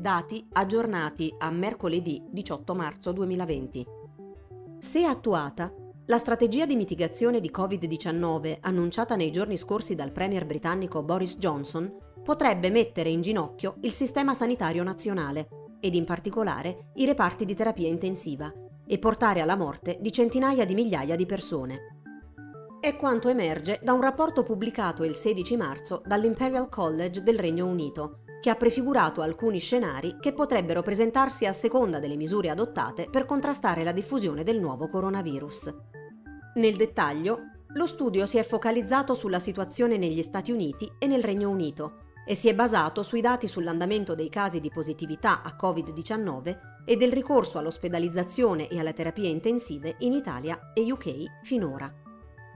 dati aggiornati a mercoledì 18 marzo 2020. Se attuata, la strategia di mitigazione di Covid-19 annunciata nei giorni scorsi dal Premier britannico Boris Johnson potrebbe mettere in ginocchio il sistema sanitario nazionale ed in particolare i reparti di terapia intensiva e portare alla morte di centinaia di migliaia di persone. È quanto emerge da un rapporto pubblicato il 16 marzo dall'Imperial College del Regno Unito, che ha prefigurato alcuni scenari che potrebbero presentarsi a seconda delle misure adottate per contrastare la diffusione del nuovo coronavirus. Nel dettaglio, lo studio si è focalizzato sulla situazione negli Stati Uniti e nel Regno Unito e si è basato sui dati sull'andamento dei casi di positività a Covid-19 e del ricorso all'ospedalizzazione e alle terapie intensive in Italia e UK finora.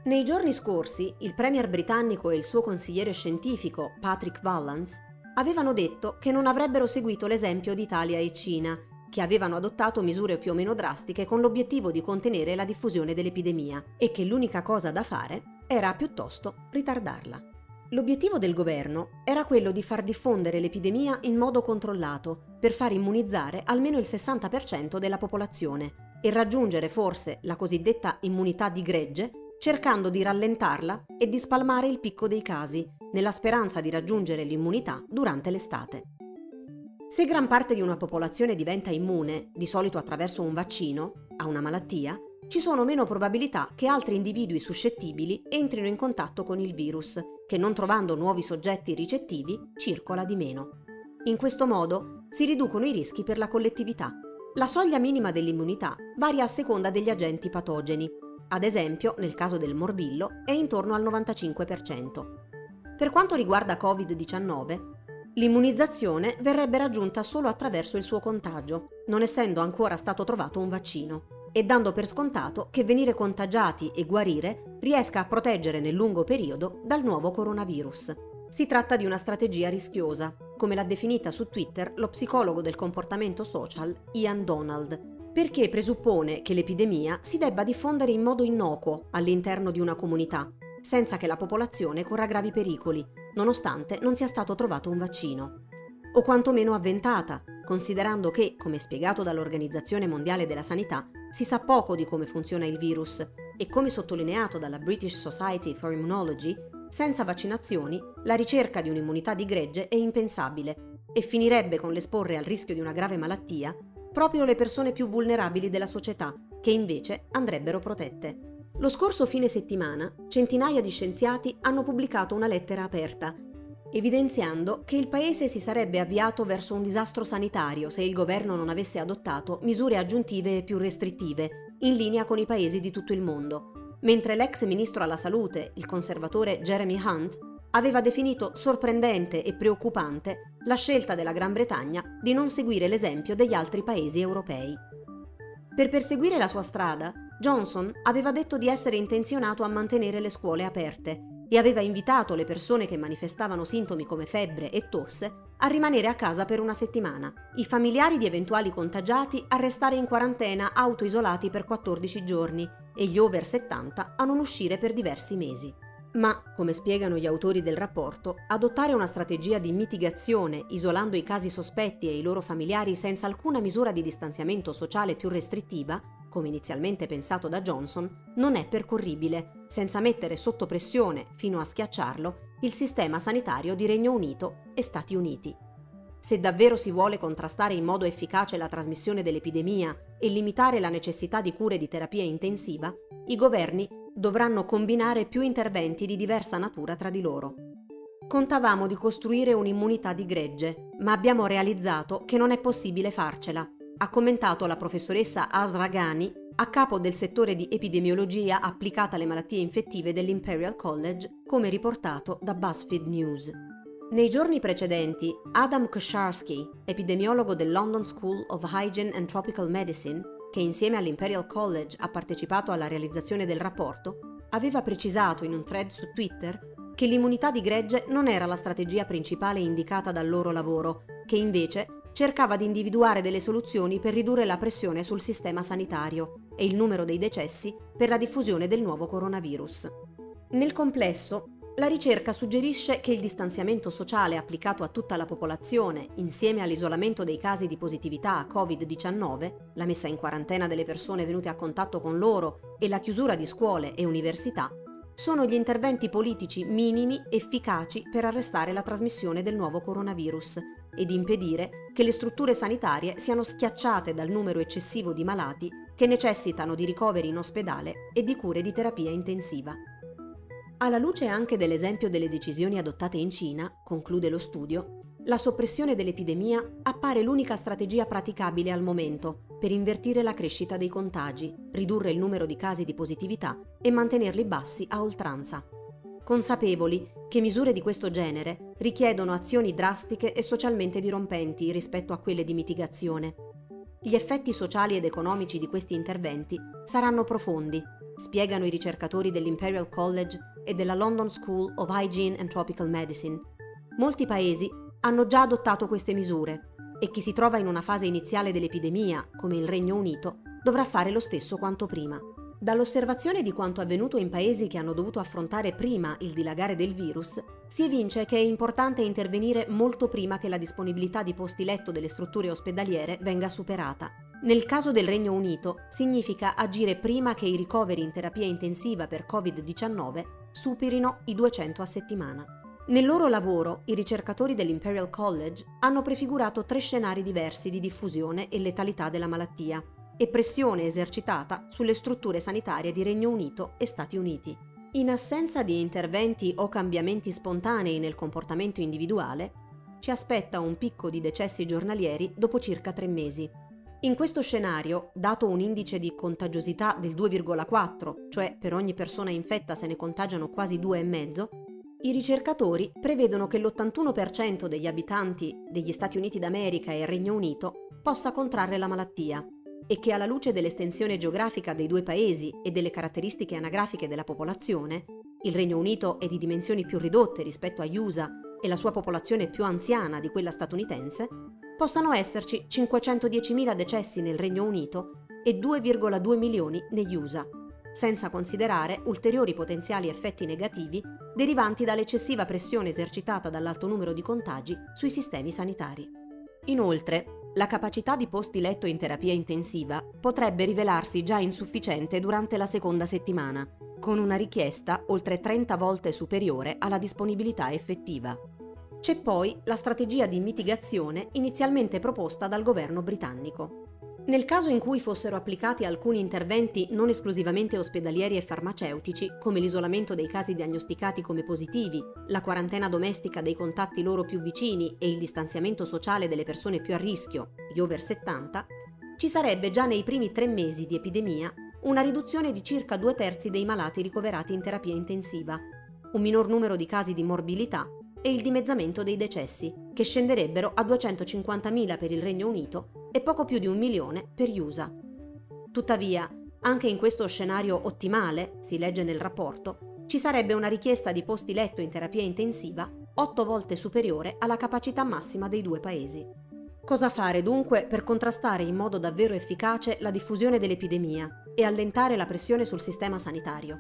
Nei giorni scorsi, il premier britannico e il suo consigliere scientifico, Patrick Vallance, avevano detto che non avrebbero seguito l'esempio di Italia e Cina, che avevano adottato misure più o meno drastiche con l'obiettivo di contenere la diffusione dell'epidemia e che l'unica cosa da fare era piuttosto ritardarla. L'obiettivo del governo era quello di far diffondere l'epidemia in modo controllato per far immunizzare almeno il 60% della popolazione e raggiungere forse la cosiddetta immunità di gregge cercando di rallentarla e di spalmare il picco dei casi, nella speranza di raggiungere l'immunità durante l'estate. Se gran parte di una popolazione diventa immune, di solito attraverso un vaccino, a una malattia, ci sono meno probabilità che altri individui suscettibili entrino in contatto con il virus, che non trovando nuovi soggetti ricettivi circola di meno. In questo modo si riducono i rischi per la collettività. La soglia minima dell'immunità varia a seconda degli agenti patogeni, ad esempio, nel caso del morbillo, è intorno al 95%. Per quanto riguarda Covid-19, l'immunizzazione verrebbe raggiunta solo attraverso il suo contagio, non essendo ancora stato trovato un vaccino, e dando per scontato che venire contagiati e guarire riesca a proteggere nel lungo periodo dal nuovo coronavirus. Si tratta di una strategia rischiosa, come l'ha definita su Twitter lo psicologo del comportamento social Ian Donald, perché presuppone che l'epidemia si debba diffondere in modo innocuo all'interno di una comunità, senza che la popolazione corra gravi pericoli, nonostante non sia stato trovato un vaccino. O quantomeno avventata, considerando che, come spiegato dall'Organizzazione Mondiale della Sanità, si sa poco di come funziona il virus e come sottolineato dalla British Society for Immunology, senza vaccinazioni la ricerca di un'immunità di gregge è impensabile e finirebbe con l'esporre al rischio di una grave malattia proprio le persone più vulnerabili della società, che invece andrebbero protette. Lo scorso fine settimana, centinaia di scienziati hanno pubblicato una lettera aperta, evidenziando che il paese si sarebbe avviato verso un disastro sanitario se il governo non avesse adottato misure aggiuntive e più restrittive, in linea con i paesi di tutto il mondo. Mentre l'ex ministro alla salute, il conservatore Jeremy Hunt, aveva definito sorprendente e preoccupante la scelta della Gran Bretagna di non seguire l'esempio degli altri paesi europei. Per perseguire la sua strada, Johnson aveva detto di essere intenzionato a mantenere le scuole aperte e aveva invitato le persone che manifestavano sintomi come febbre e tosse a rimanere a casa per una settimana, i familiari di eventuali contagiati a restare in quarantena autoisolati per 14 giorni e gli over 70 a non uscire per diversi mesi. Ma, come spiegano gli autori del rapporto, adottare una strategia di mitigazione isolando i casi sospetti e i loro familiari senza alcuna misura di distanziamento sociale più restrittiva, come inizialmente pensato da Johnson, non è percorribile, senza mettere sotto pressione, fino a schiacciarlo, il sistema sanitario di Regno Unito e Stati Uniti. Se davvero si vuole contrastare in modo efficace la trasmissione dell'epidemia e limitare la necessità di cure di terapia intensiva, i governi dovranno combinare più interventi di diversa natura tra di loro. Contavamo di costruire un'immunità di gregge, ma abbiamo realizzato che non è possibile farcela, ha commentato la professoressa Asra Ghani, a capo del settore di epidemiologia applicata alle malattie infettive dell'Imperial College, come riportato da BuzzFeed News. Nei giorni precedenti, Adam Kosharsky, epidemiologo del London School of Hygiene and Tropical Medicine, che insieme all'Imperial College ha partecipato alla realizzazione del rapporto, aveva precisato in un thread su Twitter che l'immunità di gregge non era la strategia principale indicata dal loro lavoro, che invece cercava di individuare delle soluzioni per ridurre la pressione sul sistema sanitario e il numero dei decessi per la diffusione del nuovo coronavirus. Nel complesso, La ricerca suggerisce che il distanziamento sociale applicato a tutta la popolazione, insieme all'isolamento dei casi di positività a Covid-19, la messa in quarantena delle persone venute a contatto con loro e la chiusura di scuole e università, sono gli interventi politici minimi efficaci per arrestare la trasmissione del nuovo coronavirus ed impedire che le strutture sanitarie siano schiacciate dal numero eccessivo di malati che necessitano di ricoveri in ospedale e di cure di terapia intensiva. Alla luce anche dell'esempio delle decisioni adottate in Cina, conclude lo studio, la soppressione dell'epidemia appare l'unica strategia praticabile al momento per invertire la crescita dei contagi, ridurre il numero di casi di positività e mantenerli bassi a oltranza. Consapevoli che misure di questo genere richiedono azioni drastiche e socialmente dirompenti rispetto a quelle di mitigazione. Gli effetti sociali ed economici di questi interventi saranno profondi, spiegano i ricercatori dell'Imperial College e della London School of Hygiene and Tropical Medicine. Molti paesi hanno già adottato queste misure e chi si trova in una fase iniziale dell'epidemia, come il Regno Unito, dovrà fare lo stesso quanto prima. Dall'osservazione di quanto avvenuto in paesi che hanno dovuto affrontare prima il dilagare del virus, si evince che è importante intervenire molto prima che la disponibilità di posti letto delle strutture ospedaliere venga superata. Nel caso del Regno Unito significa agire prima che i ricoveri in terapia intensiva per Covid-19 superino i 200 a settimana. Nel loro lavoro, i ricercatori dell'Imperial College hanno prefigurato tre scenari diversi di diffusione e letalità della malattia e pressione esercitata sulle strutture sanitarie di Regno Unito e Stati Uniti. In assenza di interventi o cambiamenti spontanei nel comportamento individuale, ci aspetta un picco di decessi giornalieri dopo circa tre mesi. In questo scenario, dato un indice di contagiosità del 2,4, cioè per ogni persona infetta se ne contagiano quasi 2,5, i ricercatori prevedono che l'81% degli abitanti degli Stati Uniti d'America e Regno Unito possa contrarre la malattia e che alla luce dell'estensione geografica dei due paesi e delle caratteristiche anagrafiche della popolazione, il Regno Unito è di dimensioni più ridotte rispetto agli USA e la sua popolazione più anziana di quella statunitense, possano esserci 510.000 decessi nel Regno Unito e 2,2 milioni negli USA, senza considerare ulteriori potenziali effetti negativi derivanti dall'eccessiva pressione esercitata dall'alto numero di contagi sui sistemi sanitari. Inoltre, la capacità di posti letto in terapia intensiva potrebbe rivelarsi già insufficiente durante la seconda settimana, con una richiesta oltre 30 volte superiore alla disponibilità effettiva. C'è poi la strategia di mitigazione inizialmente proposta dal governo britannico. Nel caso in cui fossero applicati alcuni interventi non esclusivamente ospedalieri e farmaceutici, come l'isolamento dei casi diagnosticati come positivi, la quarantena domestica dei contatti loro più vicini e il distanziamento sociale delle persone più a rischio, gli over 70, ci sarebbe già nei primi tre mesi di epidemia una riduzione di circa due terzi dei malati ricoverati in terapia intensiva, un minor numero di casi di morbilità e il dimezzamento dei decessi, che scenderebbero a 250.000 per il Regno Unito e poco più di un milione per gli USA. Tuttavia, anche in questo scenario ottimale, si legge nel rapporto, ci sarebbe una richiesta di posti letto in terapia intensiva otto volte superiore alla capacità massima dei due paesi. Cosa fare dunque per contrastare in modo davvero efficace la diffusione dell'epidemia e allentare la pressione sul sistema sanitario?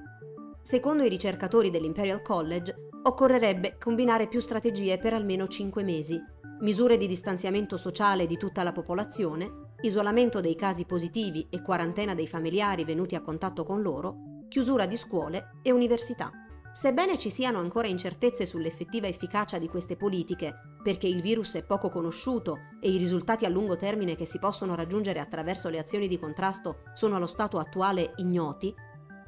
Secondo i ricercatori dell'Imperial College, occorrerebbe combinare più strategie per almeno 5 mesi, misure di distanziamento sociale di tutta la popolazione, isolamento dei casi positivi e quarantena dei familiari venuti a contatto con loro, chiusura di scuole e università. Sebbene ci siano ancora incertezze sull'effettiva efficacia di queste politiche, perché il virus è poco conosciuto e i risultati a lungo termine che si possono raggiungere attraverso le azioni di contrasto sono allo stato attuale ignoti,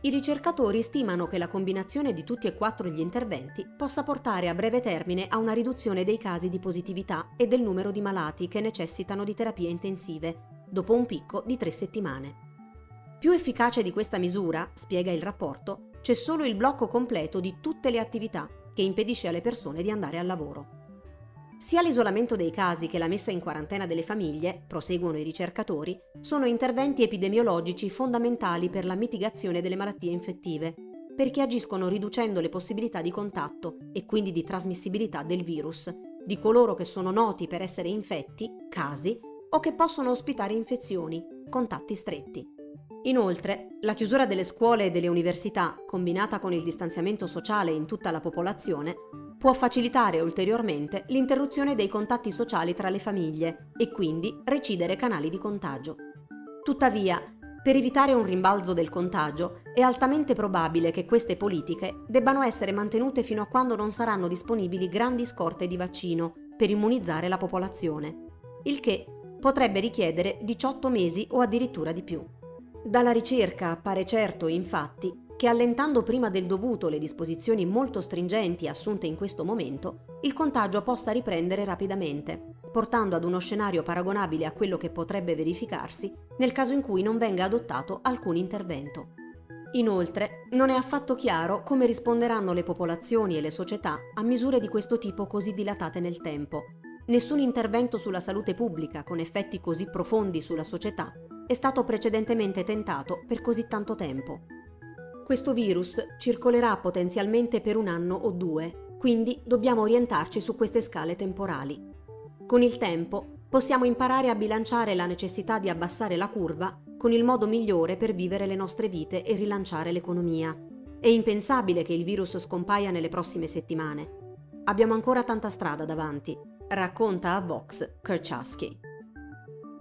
i ricercatori stimano che la combinazione di tutti e quattro gli interventi possa portare a breve termine a una riduzione dei casi di positività e del numero di malati che necessitano di terapie intensive, dopo un picco di tre settimane. Più efficace di questa misura, spiega il rapporto, c'è solo il blocco completo di tutte le attività che impedisce alle persone di andare al lavoro. Sia l'isolamento dei casi che la messa in quarantena delle famiglie, proseguono i ricercatori, sono interventi epidemiologici fondamentali per la mitigazione delle malattie infettive, perché agiscono riducendo le possibilità di contatto e quindi di trasmissibilità del virus di coloro che sono noti per essere infetti, casi, o che possono ospitare infezioni, contatti stretti. Inoltre, la chiusura delle scuole e delle università, combinata con il distanziamento sociale in tutta la popolazione, può facilitare ulteriormente l'interruzione dei contatti sociali tra le famiglie e quindi recidere canali di contagio. Tuttavia, per evitare un rimbalzo del contagio, è altamente probabile che queste politiche debbano essere mantenute fino a quando non saranno disponibili grandi scorte di vaccino per immunizzare la popolazione, il che potrebbe richiedere 18 mesi o addirittura di più. Dalla ricerca appare certo, infatti, che allentando prima del dovuto le disposizioni molto stringenti assunte in questo momento, il contagio possa riprendere rapidamente, portando ad uno scenario paragonabile a quello che potrebbe verificarsi nel caso in cui non venga adottato alcun intervento. Inoltre, non è affatto chiaro come risponderanno le popolazioni e le società a misure di questo tipo così dilatate nel tempo. Nessun intervento sulla salute pubblica con effetti così profondi sulla società è stato precedentemente tentato per così tanto tempo. Questo virus circolerà potenzialmente per un anno o due, quindi dobbiamo orientarci su queste scale temporali. Con il tempo possiamo imparare a bilanciare la necessità di abbassare la curva con il modo migliore per vivere le nostre vite e rilanciare l'economia. È impensabile che il virus scompaia nelle prossime settimane. Abbiamo ancora tanta strada davanti, racconta a Vox Kerchasky.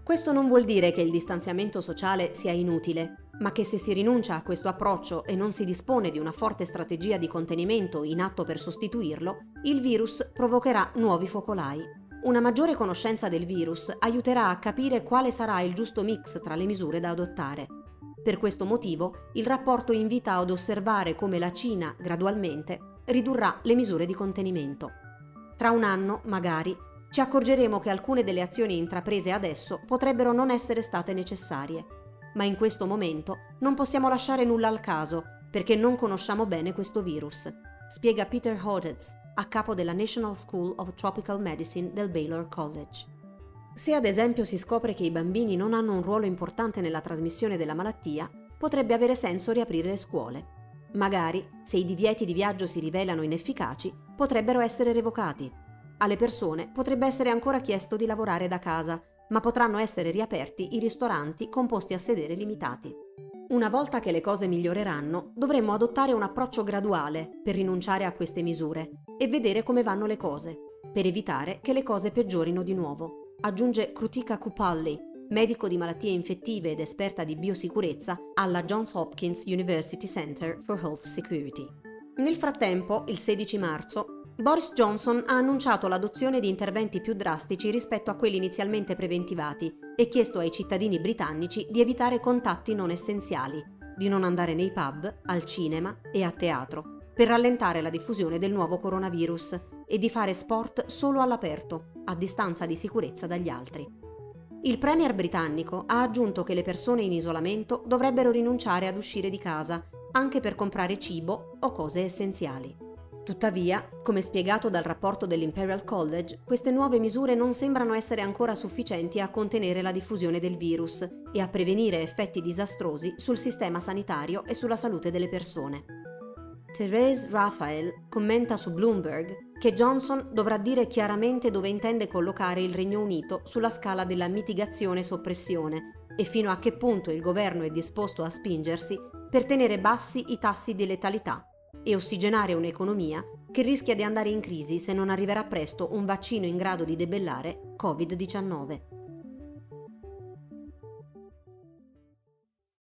Questo non vuol dire che il distanziamento sociale sia inutile, ma che se si rinuncia a questo approccio e non si dispone di una forte strategia di contenimento in atto per sostituirlo, il virus provocherà nuovi focolai. Una maggiore conoscenza del virus aiuterà a capire quale sarà il giusto mix tra le misure da adottare. Per questo motivo, il rapporto invita ad osservare come la Cina, gradualmente, ridurrà le misure di contenimento. Tra un anno, magari, ci accorgeremo che alcune delle azioni intraprese adesso potrebbero non essere state necessarie. Ma in questo momento non possiamo lasciare nulla al caso, perché non conosciamo bene questo virus, spiega Peter Hodetz, a capo della National School of Tropical Medicine del Baylor College. Se ad esempio si scopre che i bambini non hanno un ruolo importante nella trasmissione della malattia, potrebbe avere senso riaprire le scuole. Magari, se i divieti di viaggio si rivelano inefficaci, potrebbero essere revocati alle persone potrebbe essere ancora chiesto di lavorare da casa, ma potranno essere riaperti i ristoranti con posti a sedere limitati. Una volta che le cose miglioreranno, dovremmo adottare un approccio graduale per rinunciare a queste misure e vedere come vanno le cose, per evitare che le cose peggiorino di nuovo, aggiunge Krutika Kupalli, medico di malattie infettive ed esperta di biosicurezza alla Johns Hopkins University Center for Health Security. Nel frattempo, il 16 marzo, Boris Johnson ha annunciato l'adozione di interventi più drastici rispetto a quelli inizialmente preventivati e chiesto ai cittadini britannici di evitare contatti non essenziali, di non andare nei pub, al cinema e a teatro, per rallentare la diffusione del nuovo coronavirus e di fare sport solo all'aperto, a distanza di sicurezza dagli altri. Il premier britannico ha aggiunto che le persone in isolamento dovrebbero rinunciare ad uscire di casa, anche per comprare cibo o cose essenziali. Tuttavia, come spiegato dal rapporto dell'Imperial College, queste nuove misure non sembrano essere ancora sufficienti a contenere la diffusione del virus e a prevenire effetti disastrosi sul sistema sanitario e sulla salute delle persone. Therese Raphael commenta su Bloomberg che Johnson dovrà dire chiaramente dove intende collocare il Regno Unito sulla scala della mitigazione-soppressione e fino a che punto il governo è disposto a spingersi per tenere bassi i tassi di letalità e ossigenare un'economia che rischia di andare in crisi se non arriverà presto un vaccino in grado di debellare Covid-19.